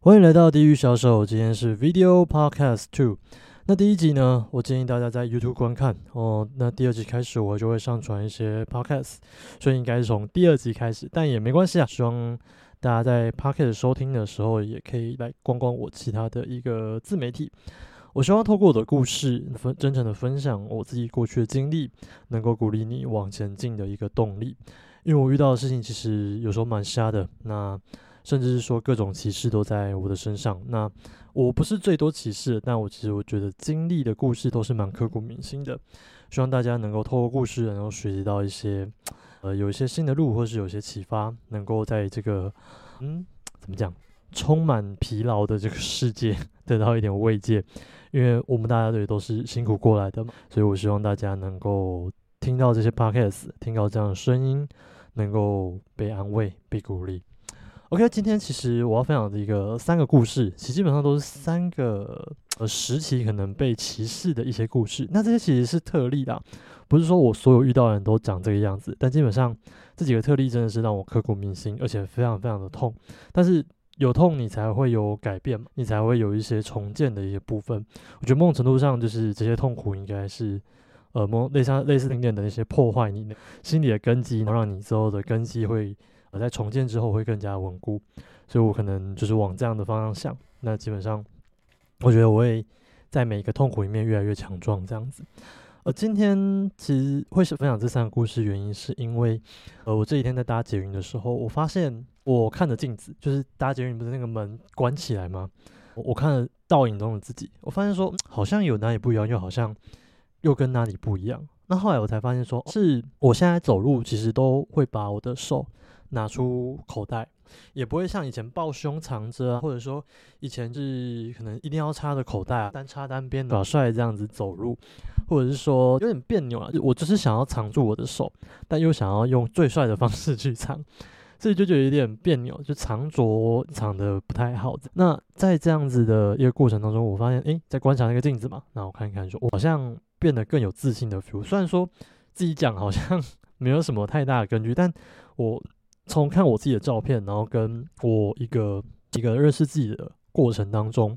欢迎来到地狱小手，今天是 Video Podcast Two。那第一集呢，我建议大家在 YouTube 观看哦。那第二集开始，我就会上传一些 Podcast，所以应该是从第二集开始，但也没关系啊。希望大家在 Podcast 收听的时候，也可以来逛逛我其他的一个自媒体。我希望透过我的故事，分真诚的分享我自己过去的经历，能够鼓励你往前进的一个动力。因为我遇到的事情其实有时候蛮瞎的，那甚至是说各种歧视都在我的身上。那我不是最多歧视，但我其实我觉得经历的故事都是蛮刻骨铭心的。希望大家能够透过故事，能够学习到一些，呃，有一些新的路，或是有些启发，能够在这个，嗯，怎么讲，充满疲劳的这个世界得到一点慰藉。因为我们大家也都是辛苦过来的嘛，所以我希望大家能够听到这些 podcast，听到这样的声音，能够被安慰、被鼓励。OK，今天其实我要分享的一个三个故事，其实基本上都是三个呃时期可能被歧视的一些故事。那这些其实是特例的，不是说我所有遇到的人都长这个样子，但基本上这几个特例真的是让我刻骨铭心，而且非常非常的痛。但是有痛，你才会有改变嘛，你才会有一些重建的一些部分。我觉得某种程度上，就是这些痛苦应该是呃，某类似类似零点的那些破坏你的心理的根基，然后让你之后的根基会。呃，在重建之后会更加稳固，所以我可能就是往这样的方向想。那基本上，我觉得我会在每一个痛苦里面越来越强壮，这样子。呃，今天其实会是分享这三个故事，原因是因为，呃，我这几天在搭捷运的时候，我发现我看着镜子，就是搭捷运不是那个门关起来吗？我看了倒影中的自己，我发现说好像有哪里不一样，又好像又跟哪里不一样。那后来我才发现说，是我现在走路其实都会把我的手。拿出口袋，也不会像以前抱胸藏着啊，或者说以前是可能一定要插着口袋啊，单插单边耍帅这样子走路，或者是说有点别扭啊。我就是想要藏住我的手，但又想要用最帅的方式去藏，所以就觉得有点别扭，就藏着藏的不太好。那在这样子的一个过程当中，我发现，诶，在观察那个镜子嘛，那我看一看，说我好像变得更有自信的 feel。虽然说自己讲好像 没有什么太大的根据，但我。从看我自己的照片，然后跟我一个一个认识自己的过程当中，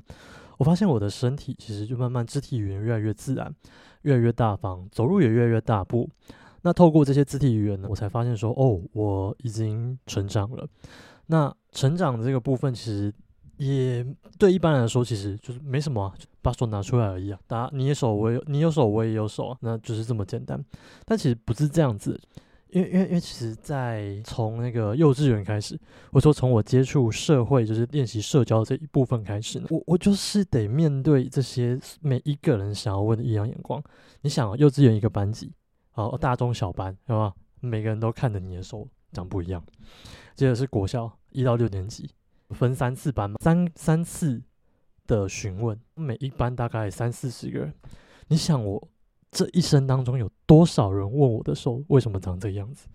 我发现我的身体其实就慢慢肢体语言越来越自然，越来越大方，走路也越来越大步。那透过这些肢体语言呢，我才发现说，哦，我已经成长了。那成长的这个部分，其实也对一般人来说，其实就是没什么，把手拿出来而已啊。打你有手，我有你有手，我也有手，那就是这么简单。但其实不是这样子。因为因为因为其实，在从那个幼稚园开始，或者说从我接触社会，就是练习社交这一部分开始，我我就是得面对这些每一个人想要问的异样眼光。你想，幼稚园一个班级，哦，大中小班，对吧？每个人都看着你的手长不一样。接着是国校一到六年级，分三次班嘛，三三次的询问，每一班大概三四十个人。你想我。这一生当中有多少人问我的手为什么长这个样子？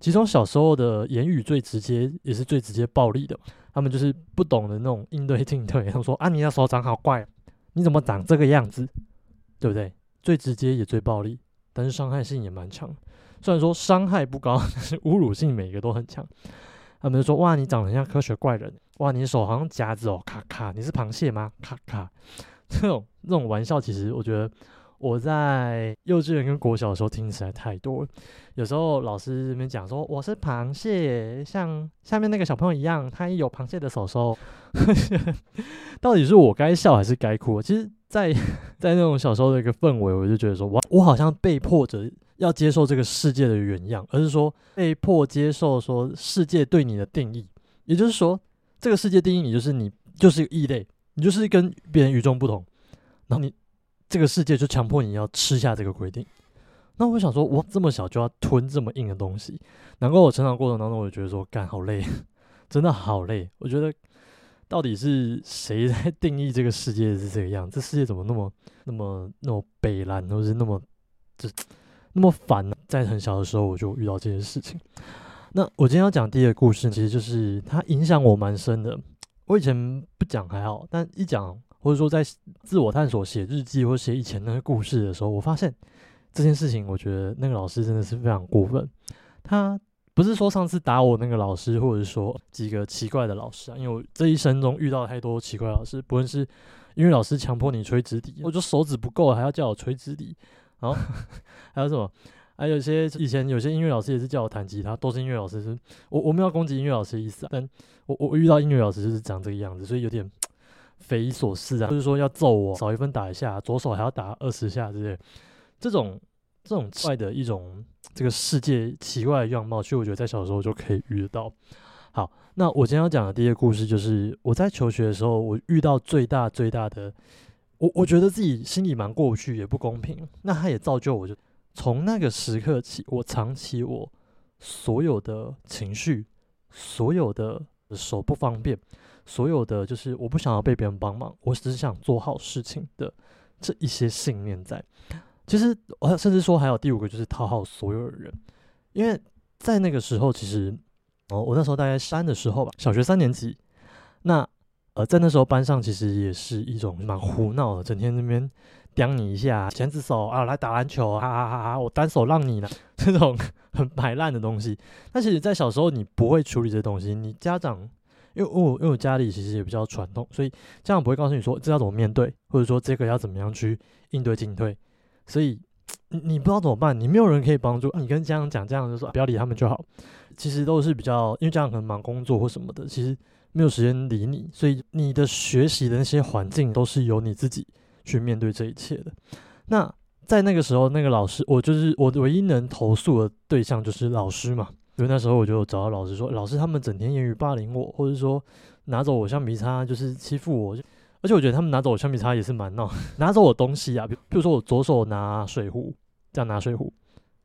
其中小时候的言语最直接，也是最直接暴力的。他们就是不懂的那种应对进退。他们说：“啊，你的手长好怪，你怎么长这个样子？对不对？”最直接也最暴力，但是伤害性也蛮强。虽然说伤害不高，但是侮辱性每个都很强。他们就说：“哇，你长得像科学怪人！哇，你手好像夹子哦，咔咔，你是螃蟹吗？咔咔。”这种这种玩笑，其实我觉得。我在幼稚园跟国小的时候听起来太多了，有时候老师这边讲说我是螃蟹，像下面那个小朋友一样，他一有螃蟹的手手，到底是我该笑还是该哭？其实，在在那种小时候的一个氛围，我就觉得说，我我好像被迫着要接受这个世界的原样，而是说被迫接受说世界对你的定义，也就是说，这个世界定义你就是你就是异类，你就是跟别人与众不同，然后你。这个世界就强迫你要吃下这个规定，那我想说，我这么小就要吞这么硬的东西，难怪我成长过程当中，我就觉得说，干好累，真的好累。我觉得到底是谁在定义这个世界是这个样？这世界怎么那么、那么、那么悲蓝，或是那么就那么烦呢？在很小的时候我就遇到这些事情。那我今天要讲第一个故事，其实就是它影响我蛮深的。我以前不讲还好，但一讲。或者说，在自我探索、写日记或写以前那个故事的时候，我发现这件事情，我觉得那个老师真的是非常过分。他不是说上次打我那个老师，或者说几个奇怪的老师啊，因为我这一生中遇到太多奇怪老师，不论是因为老师强迫你吹直笛，我就手指不够，还要叫我吹直笛，然后 还有什么？还有些以前有些音乐老师也是叫我弹吉他，都是音乐老师。是我我没有攻击音乐老师的意思啊，但我我遇到音乐老师就是长这个样子，所以有点匪夷所思啊。就是说要揍我，少一分打一下，左手还要打二十下之类，这种这种怪的一种这个世界奇怪的样貌，其实我觉得在小时候就可以遇得到。好，那我今天要讲的第一个故事就是我在求学的时候，我遇到最大最大的，我我觉得自己心里蛮过不去，也不公平。那他也造就我就。从那个时刻起，我藏起我所有的情绪，所有的手不方便，所有的就是我不想要被别人帮忙，我只是想做好事情的这一些信念在。其实我甚至说还有第五个，就是讨好所有人。因为在那个时候，其实哦，我那时候大概三的时候吧，小学三年级。那呃，在那时候班上，其实也是一种蛮胡闹的，整天那边。刁你一下，钳子手啊，来打篮球，哈哈哈哈！我单手让你呢，这种很摆烂的东西。但其实，在小时候你不会处理这东西，你家长，因为我因为我家里其实也比较传统，所以家长不会告诉你说这要怎么面对，或者说这个要怎么样去应对进退。所以你不知道怎么办，你没有人可以帮助。你跟家长讲，这样就说不要理他们就好。其实都是比较，因为家长可能忙工作或什么的，其实没有时间理你，所以你的学习的那些环境都是由你自己。去面对这一切的。那在那个时候，那个老师，我就是我唯一能投诉的对象就是老师嘛。因为那时候我就找到老师说，老师他们整天言语霸凌我，或者说拿走我橡皮擦，就是欺负我。而且我觉得他们拿走我橡皮擦也是蛮闹，拿走我东西啊，比比如说我左手拿水壶，这样拿水壶，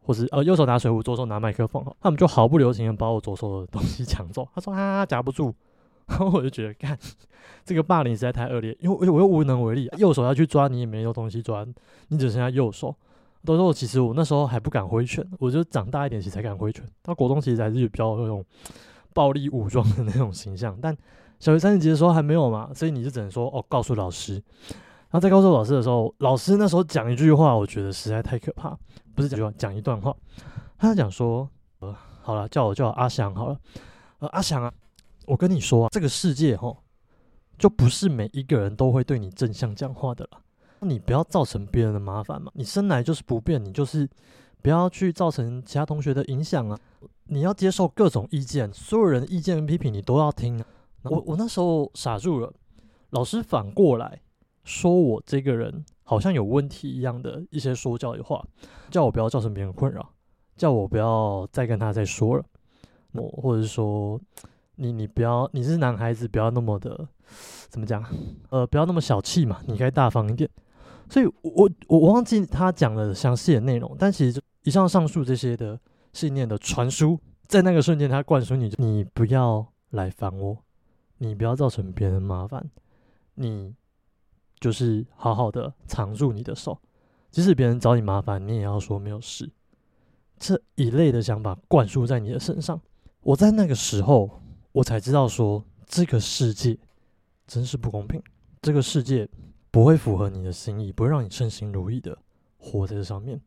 或是呃右手拿水壶，左手拿麦克风，他们就毫不留情的把我左手的东西抢走。他说啊夹不住。然后我就觉得，看这个霸凌实在太恶劣，因为我又无能为力，右手要去抓你也没有东西抓，你只剩下右手。都说其实我那时候还不敢挥拳，我就长大一点其实才敢挥拳。到国中其实还是比较那种暴力武装的那种形象，但小学三年级的时候还没有嘛，所以你就只能说哦，告诉老师。然后在告诉老师的时候，老师那时候讲一句话，我觉得实在太可怕，不是讲句话，讲一段话。他讲说，呃，好了，叫我叫阿翔好了，呃，阿翔啊。我跟你说啊，这个世界哈，就不是每一个人都会对你正向讲话的了。你不要造成别人的麻烦嘛。你生来就是不变，你就是不要去造成其他同学的影响啊。你要接受各种意见，所有人的意见跟批评你都要听。我我那时候傻住了，老师反过来说我这个人好像有问题一样的一些说教的话，叫我不要造成别人困扰，叫我不要再跟他再说了，我或者是说。你你不要，你是男孩子，不要那么的，怎么讲？呃，不要那么小气嘛，你该大方一点。所以，我我我忘记他讲的详细的内容，但其实以上上述这些的信念的传输，在那个瞬间，他灌输你：你不要来烦我，你不要造成别人麻烦，你就是好好的藏住你的手，即使别人找你麻烦，你也要说没有事。这一类的想法灌输在你的身上，我在那个时候。我才知道说，这个世界真是不公平。这个世界不会符合你的心意，不会让你称心如意的活在这上面。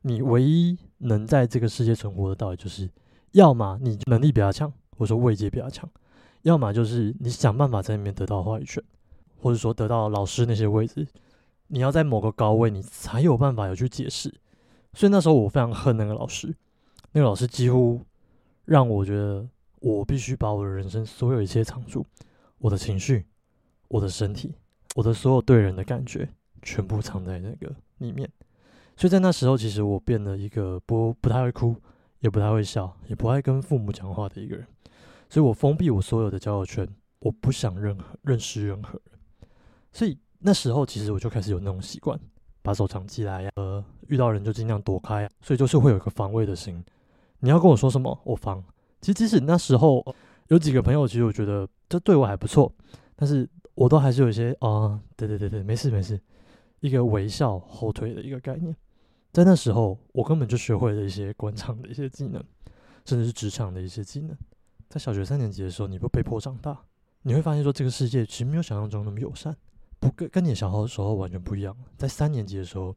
你唯一能在这个世界存活的道理，就是要么你能力比较强，或者说位阶比较强；要么就是你想办法在里面得到话语权，或者说得到老师那些位置。你要在某个高位，你才有办法有去解释。所以那时候我非常恨那个老师，那个老师几乎让我觉得。我必须把我的人生所有一切藏住，我的情绪、我的身体、我的所有对人的感觉，全部藏在那个里面。所以在那时候，其实我变了一个不不太会哭，也不太会笑，也不爱跟父母讲话的一个人。所以我封闭我所有的交友圈，我不想任何认识任何人。所以那时候，其实我就开始有那种习惯，把手藏起来呀，呃，遇到人就尽量躲开。所以就是会有一个防卫的心。你要跟我说什么，我防。其实，即使那时候有几个朋友，其实我觉得这对我还不错，但是我都还是有一些啊，对对对对，没事没事，一个微笑后退的一个概念。在那时候，我根本就学会了一些官场的一些技能，甚至是职场的一些技能。在小学三年级的时候，你不被迫长大，你会发现说这个世界其实没有想象中那么友善，不跟跟你小的时候完全不一样。在三年级的时候，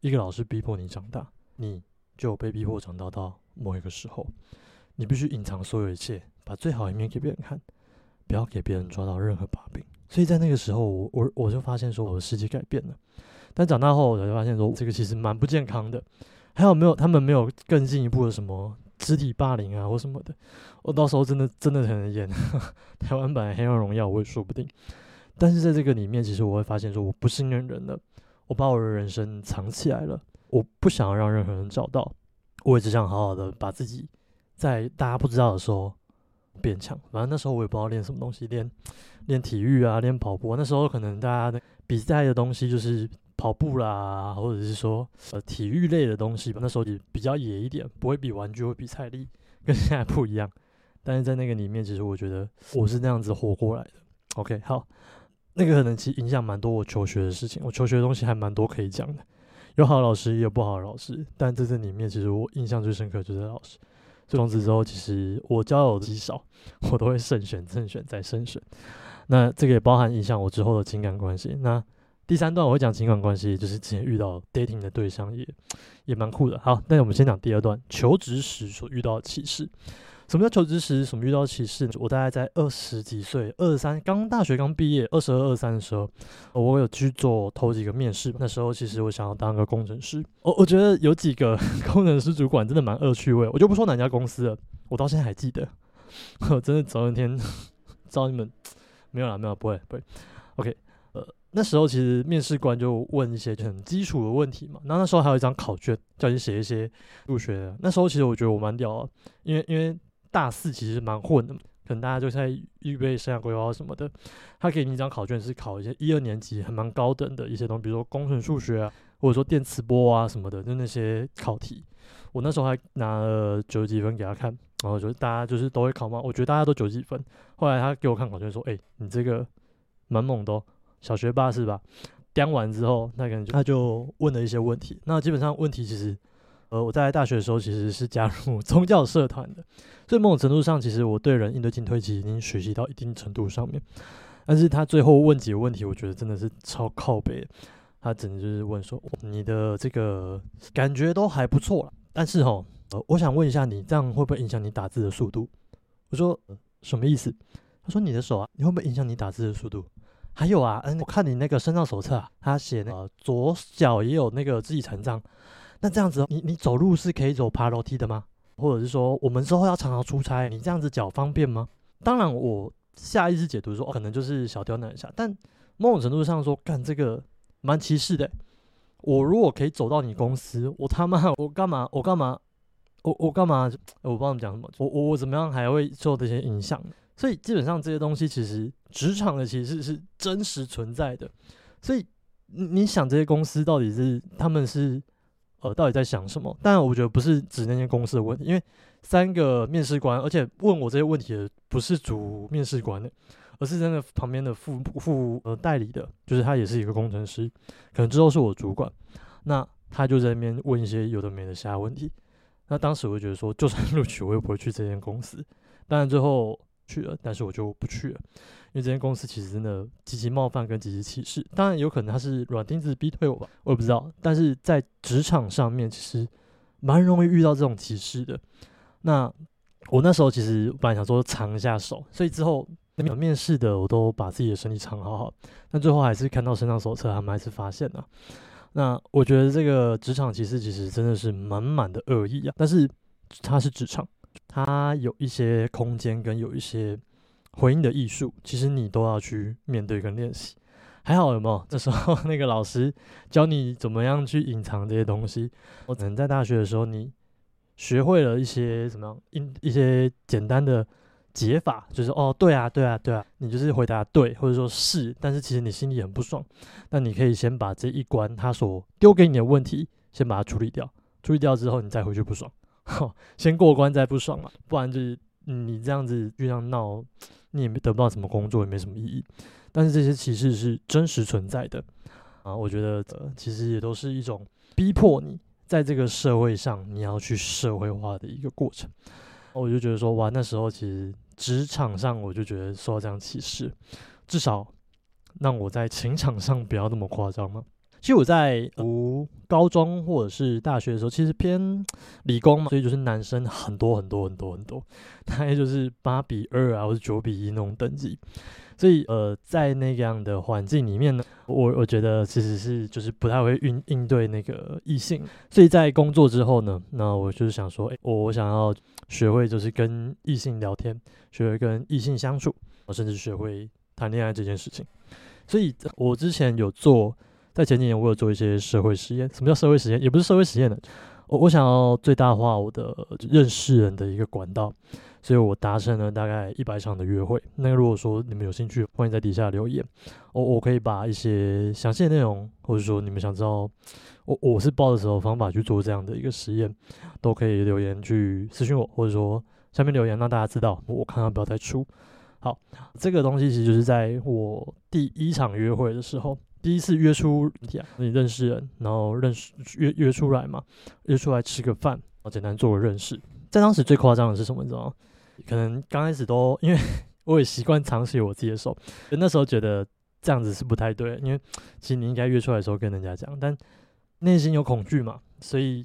一个老师逼迫你长大，你就被逼迫长大到某一个时候。你必须隐藏所有一切，把最好一面给别人看，不要给别人抓到任何把柄。所以在那个时候，我我我就发现说我的世界改变了。但长大后，我才发现说这个其实蛮不健康的。还有没有他们没有更进一步的什么肢体霸凌啊或什么的？我到时候真的真的很演 台湾版《黑暗荣耀》，我也说不定。但是在这个里面，其实我会发现说我不信任人了，我把我的人生藏起来了，我不想要让任何人找到，我也只想好好的把自己在大家不知道的时候变强。反正那时候我也不知道练什么东西，练练体育啊，练跑步。那时候可能大家的比赛的东西就是跑步啦，或者是说呃体育类的东西吧。那时候也比较野一点，不会比玩具会比赛力，跟现在不一样。但是在那个里面，其实我觉得我是那样子活过来的。OK，好。那个可能其实影响蛮多我求学的事情，我求学的东西还蛮多可以讲的，有好的老师也有不好的老师，但在这里面其实我印象最深刻就是老师。从此之后，其实我交友极少，我都会慎选、慎选再慎选。那这个也包含影响我之后的情感关系。那第三段我会讲情感关系，就是之前遇到 dating 的对象也也蛮酷的。好，那我们先讲第二段，求职时所遇到的启示。什么叫求职时？什么遇到歧视？我大概在二十几岁，二十三刚大学刚毕业，二十二二三的时候，我有去做头几个面试。那时候其实我想要当个工程师。我我觉得有几个 工程师主管真的蛮恶趣味。我就不说哪家公司了，我到现在还记得。我 真的总有一天 找你们，没有了，没有，不会，不会。OK，呃，那时候其实面试官就问一些很基础的问题嘛。那那时候还有一张考卷，叫你写一些入学的。那时候其实我觉得我蛮屌，因为因为。大四其实蛮混的，可能大家就在预备生涯规划什么的。他给你一张考卷，是考一些一二年级还蛮高等的一些东西，比如说工程数学啊，或者说电磁波啊什么的，就那些考题。我那时候还拿了九十几分给他看，然后就大家就是都会考嘛，我觉得大家都九十几分。后来他给我看考卷说：“哎，你这个蛮猛的，小学霸是吧？”掂完之后，那个人他就问了一些问题。那基本上问题其实。呃，我在大学的时候其实是加入 宗教社团的，所以某种程度上，其实我对人应对进退其实已经学习到一定程度上面。但是他最后问几个问题，我觉得真的是超靠背。他只能就是问说，你的这个感觉都还不错了，但是哈，呃，我想问一下你，这样会不会影响你打字的速度？我说什么意思？他说你的手啊，你会不会影响你打字的速度？还有啊，嗯，我看你那个身上手册啊，他写那个左脚也有那个自己成长。那这样子，你你走路是可以走爬楼梯的吗？或者是说，我们之后要常常出差，你这样子脚方便吗？当然，我下意识解读说，哦可能就是小刁难一下。但某种程度上说，干这个蛮歧视的。我如果可以走到你公司，我他妈我干嘛？我干嘛？我我干嘛？我不知道你讲什么。我我我怎么样还会受这些影响？所以基本上这些东西其实职场的歧视是真实存在的。所以你想这些公司到底是他们是？呃，到底在想什么？但我觉得不是指那间公司的问题，因为三个面试官，而且问我这些问题的不是主面试官的，而是真的旁边的副副呃代理的，就是他也是一个工程师，可能之后是我主管，那他就在那边问一些有的没的瞎问题。那当时我就觉得说，就算录取，我也不会去这间公司。当然最后去了，但是我就不去了。因为这间公司其实真的极其冒犯跟极其歧视，当然有可能他是软钉子逼退我吧，我也不知道。但是在职场上面，其实蛮容易遇到这种歧视的。那我那时候其实本来想说藏一下手，所以之后那面试的我都把自己的身体藏好好。但最后还是看到身上手册，他们还是发现了。那我觉得这个职场歧视其实真的是满满的恶意啊。但是它是职场，它有一些空间跟有一些。回应的艺术，其实你都要去面对跟练习。还好有没有？这时候那个老师教你怎么样去隐藏这些东西。我可能在大学的时候，你学会了一些怎么样，一一些简单的解法，就是哦，对啊，对啊，对啊，你就是回答对，或者说是，但是其实你心里很不爽。那你可以先把这一关他所丢给你的问题，先把它处理掉。处理掉之后，你再回去不爽，先过关再不爽嘛，不然就是你这样子就像闹。你也没得不到什么工作，也没什么意义。但是这些歧视是真实存在的啊！我觉得其实也都是一种逼迫你在这个社会上你要去社会化的一个过程。我就觉得说，哇，那时候其实职场上我就觉得受到这样歧视，至少让我在情场上不要那么夸张嘛。其实我在读高中或者是大学的时候，其实偏理工嘛，所以就是男生很多很多很多很多，大概就是八比二啊，或者九比一那种等级。所以呃，在那样的环境里面呢，我我觉得其实是就是不太会应应对那个异性。所以在工作之后呢，那我就是想说，哎，我我想要学会就是跟异性聊天，学会跟异性相处，甚至学会谈恋爱这件事情。所以我之前有做。在前几年，我有做一些社会实验。什么叫社会实验？也不是社会实验的，我我想要最大化我的认识人的一个管道，所以我达成了大概一百场的约会。那如果说你们有兴趣，欢迎在底下留言，我我可以把一些详细的内容，或者说你们想知道我我是抱着什么方法去做这样的一个实验，都可以留言去私信我，或者说下面留言让大家知道，我看到不要再出。好，这个东西其实就是在我第一场约会的时候。第一次约出你认识人，然后认识约约出来嘛，约出来吃个饭，然后简单做个认识。在当时最夸张的是什么？你知道吗？可能刚开始都因为我也习惯常写我自己的手，那时候觉得这样子是不太对，因为其实你应该约出来的时候跟人家讲，但内心有恐惧嘛，所以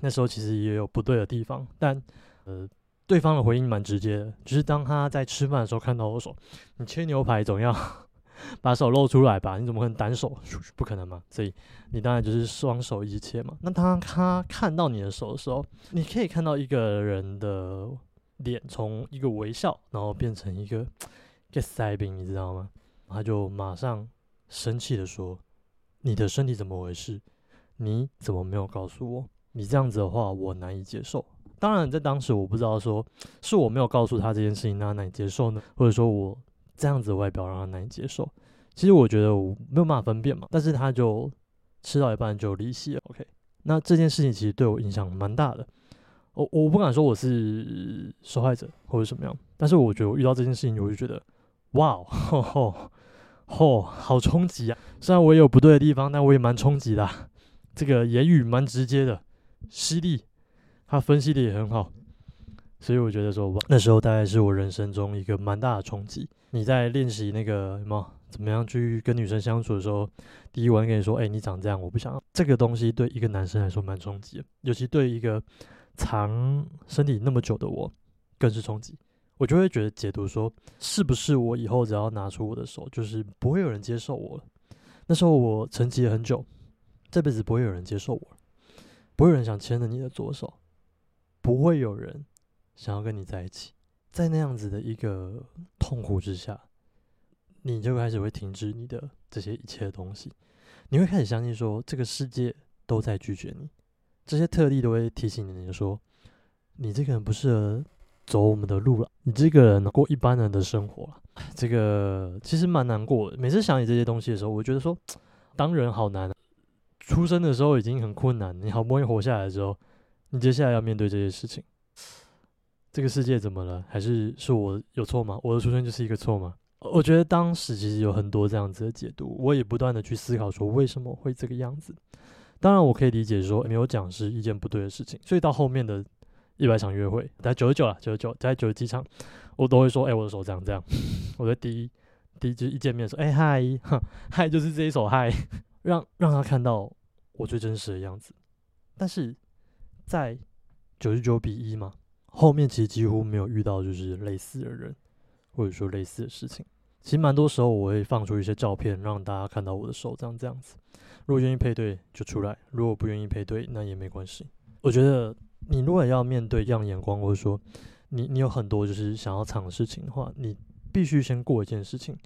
那时候其实也有不对的地方。但呃，对方的回应蛮直接的，就是当他在吃饭的时候看到我手，你切牛排总要。把手露出来吧，你怎么可能单手？不可能嘛，所以你当然就是双手一切嘛。那当他看到你的手的时候，你可以看到一个人的脸从一个微笑，然后变成一个 get 塞饼，你知道吗？他就马上生气的说：“你的身体怎么回事？你怎么没有告诉我？你这样子的话，我难以接受。”当然，在当时我不知道说是我没有告诉他这件事情，让他难以接受呢，或者说我。这样子的外表让他难以接受，其实我觉得我没有办法分辨嘛。但是他就吃到一半就离席了。OK，那这件事情其实对我影响蛮大的。我我不敢说我是受害者或者什么样，但是我觉得我遇到这件事情，我就觉得哇哦，哦，好冲击啊！虽然我也有不对的地方，但我也蛮冲击的。这个言语蛮直接的，犀利，他分析的也很好。所以我觉得说，那时候大概是我人生中一个蛮大的冲击。你在练习那个什么，怎么样去跟女生相处的时候，第一我跟你说，哎，你长这样，我不想要。这个东西对一个男生来说蛮冲击的，尤其对一个藏身体那么久的我，更是冲击。我就会觉得解读说，是不是我以后只要拿出我的手，就是不会有人接受我了？那时候我沉寂了很久，这辈子不会有人接受我了，不会有人想牵着你的左手，不会有人。想要跟你在一起，在那样子的一个痛苦之下，你就开始会停止你的这些一切的东西，你会开始相信说这个世界都在拒绝你，这些特例都会提醒你说，你这个人不适合走我们的路了，你这个人过一般人的生活了，这个其实蛮难过的。每次想起这些东西的时候，我觉得说，当人好难，出生的时候已经很困难，你好不容易活下来的时候，你接下来要面对这些事情。这个世界怎么了？还是是我有错吗？我的出生就是一个错吗？我觉得当时其实有很多这样子的解读，我也不断的去思考说为什么会这个样子。当然，我可以理解说没有讲是一件不对的事情，所以到后面的一百场约会，在九十九了，九十九，在九十几场，我都会说，哎，我的手这样这样。我的第一，第一就一见面说，哎嗨，嗨 就是这一手嗨，让让他看到我最真实的样子。但是在九十九比一嘛。后面其实几乎没有遇到就是类似的人，或者说类似的事情。其实蛮多时候我会放出一些照片，让大家看到我的手这样这样子。如果愿意配对就出来，如果不愿意配对那也没关系。我觉得你如果要面对这样眼光，或者说你你有很多就是想要藏的事情的话，你必须先过一件事情。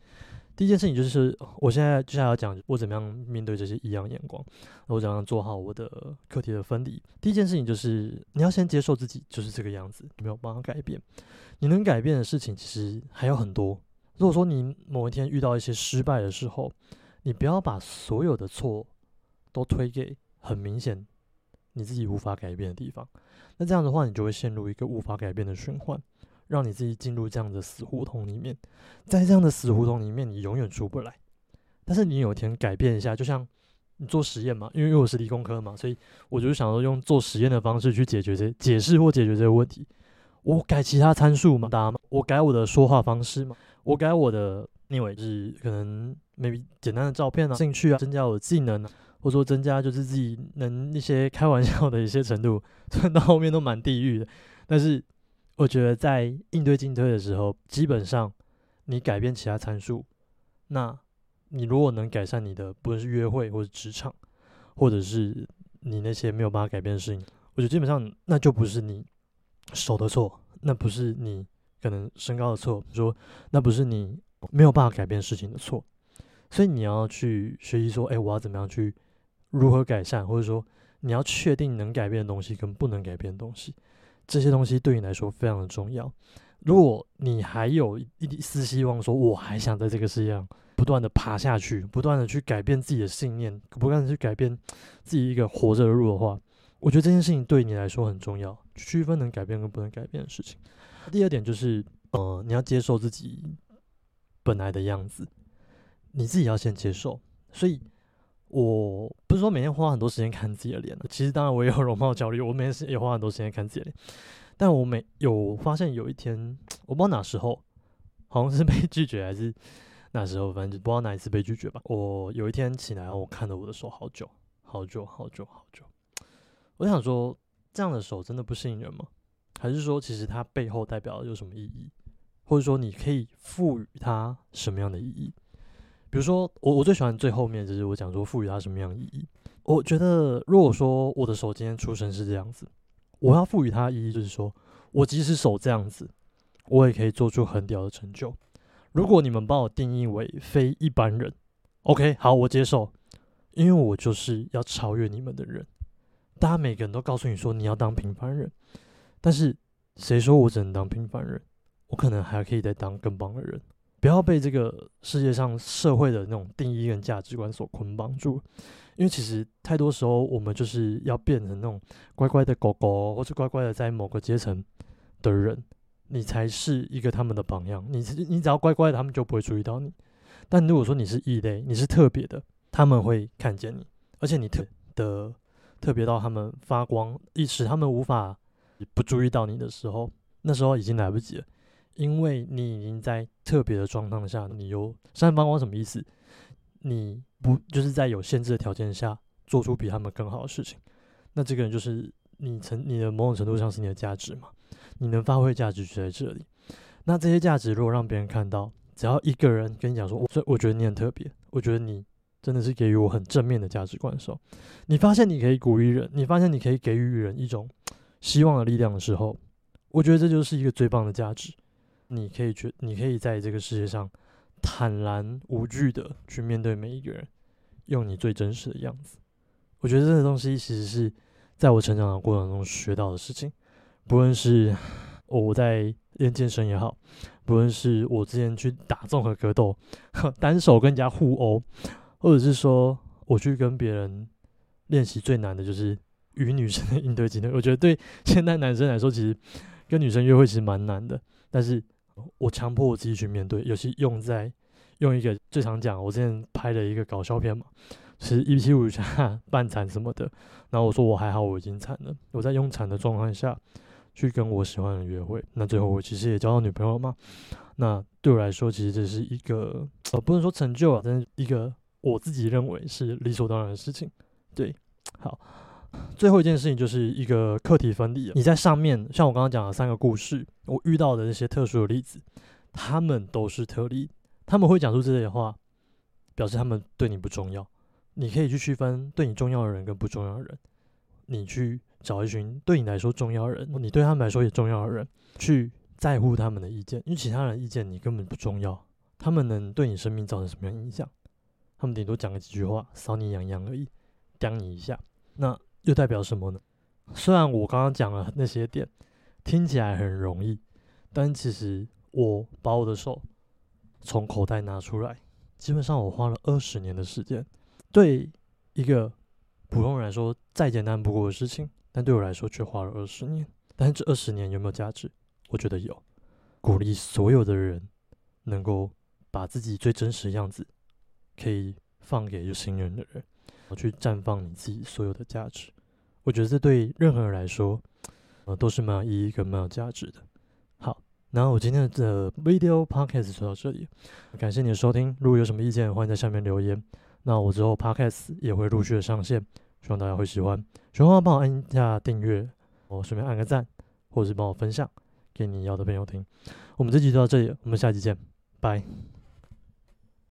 第一件事情就是，我现在接下来要讲我怎么样面对这些异样眼光，我怎样做好我的课题的分离。第一件事情就是，你要先接受自己就是这个样子，你没有办法改变。你能改变的事情其实还有很多。如果说你某一天遇到一些失败的时候，你不要把所有的错都推给很明显你自己无法改变的地方，那这样的话，你就会陷入一个无法改变的循环。让你自己进入这样的死胡同里面，在这样的死胡同里面，你永远出不来。但是你有一天改变一下，就像你做实验嘛，因为我是理工科嘛，所以我就想说用做实验的方式去解决这解释或解决这个问题。我改其他参数嘛，大家嘛我改我的说话方式嘛，我改我的，因为是可能 maybe 简单的照片啊，兴趣啊，增加我的技能啊，或者说增加就是自己能一些开玩笑的一些程度，虽然到后面都蛮地狱的，但是我觉得在应对进退的时候，基本上你改变其他参数，那你如果能改善你的不论是约会或者职场，或者是你那些没有办法改变的事情，我觉得基本上那就不是你手的错，那不是你可能身高的错，说那不是你没有办法改变事情的错，所以你要去学习说，哎，我要怎么样去。如何改善，或者说你要确定能改变的东西跟不能改变的东西，这些东西对你来说非常的重要。如果你还有一丝希望，说我还想在这个世界上不断的爬下去，不断的去改变自己的信念，不断的去改变自己一个活着的路的话，我觉得这件事情对你来说很重要，区分能改变跟不能改变的事情。第二点就是，呃，你要接受自己本来的样子，你自己要先接受，所以。我不是说每天花很多时间看自己的脸 其实当然我也有容貌焦虑，我每天也花很多时间看自己的脸。但我每有发现有一天，我不知道哪时候，好像是被拒绝还是那时候，反正不知道哪一次被拒绝吧。我有一天起来，我看了我的手好久，好久，好久，好久。我想说，这样的手真的不吸引人吗？还是说，其实它背后代表有什么意义？或者说，你可以赋予它什么样的意义？比如说，我我最喜欢最后面就是我讲说赋予它什么样意义。我觉得，如果说我的手今天出生是这样子，我要赋予它意义，就是说我即使手这样子，我也可以做出很屌的成就。如果你们把我定义为非一般人，OK，好，我接受，因为我就是要超越你们的人。大家每个人都告诉你说你要当平凡人，但是谁说我只能当平凡人？我可能还可以再当更棒的人。不要被这个世界上社会的那种定义跟价值观所捆绑住，因为其实太多时候我们就是要变成那种乖乖的狗狗，或是乖乖的在某个阶层的人，你才是一个他们的榜样。你你只要乖乖的，他们就不会注意到你。但如果说你是异类，你是特别的，他们会看见你，而且你特的特别到他们发光，一时他们无法不注意到你的时候，那时候已经来不及了。因为你已经在特别的状态下，你有闪发光什么意思？你不就是在有限制的条件下做出比他们更好的事情？那这个人就是你成你的某种程度上是你的价值嘛？你能发挥价值就在这里。那这些价值如果让别人看到，只要一个人跟你讲说，我我觉得你很特别，我觉得你真的是给予我很正面的价值观的时候，你发现你可以鼓励人，你发现你可以给予人一种希望的力量的时候，我觉得这就是一个最棒的价值。你可以去，你可以在这个世界上坦然无惧的去面对每一个人，用你最真实的样子。我觉得这个东西其实是在我成长的过程中学到的事情。不论是我在练健身也好，不论是我之前去打综合格斗，单手跟人家互殴，或者是说我去跟别人练习最难的就是与女生的应对技能。我觉得对现代男生来说，其实跟女生约会其实蛮难的，但是。我强迫我自己去面对，尤其用在用一个最常讲，我之前拍的一个搞笑片嘛，是一七五下 半残什么的，然后我说我还好，我已经残了，我在用残的状况下去跟我喜欢的人约会，那最后我其实也交到女朋友了嘛，那对我来说，其实这是一个呃不能说成就啊，但是一个我自己认为是理所当然的事情，对，好。最后一件事情就是一个课题分离。你在上面，像我刚刚讲的三个故事，我遇到的那些特殊的例子，他们都是特例。他们会讲出这些话，表示他们对你不重要。你可以去区分对你重要的人跟不重要的人。你去找一群对你来说重要的人，你对他们来说也重要的人，去在乎他们的意见，因为其他人的意见你根本不重要。他们能对你生命造成什么样影响？他们顶多讲个几句话，搔你痒痒而已，刁你一下。那。又代表什么呢？虽然我刚刚讲了那些点，听起来很容易，但其实我把我的手从口袋拿出来，基本上我花了二十年的时间。对一个普通人来说，再简单不过的事情，但对我来说却花了二十年。但这二十年有没有价值？我觉得有。鼓励所有的人能够把自己最真实的样子，可以放给有信任的人。去绽放你自己所有的价值，我觉得这对任何人来说，呃，都是蛮有意义跟蛮有价值的。好，然后我今天的 video podcast 就到这里，感谢你的收听。如果有什么意见，欢迎在下面留言。那我之后 podcast 也会陆续的上线，希望大家会喜欢。喜欢的话帮我按一下订阅，我顺便按个赞，或者是帮我分享给你要的朋友听。我们这集就到这里，我们下期见，拜。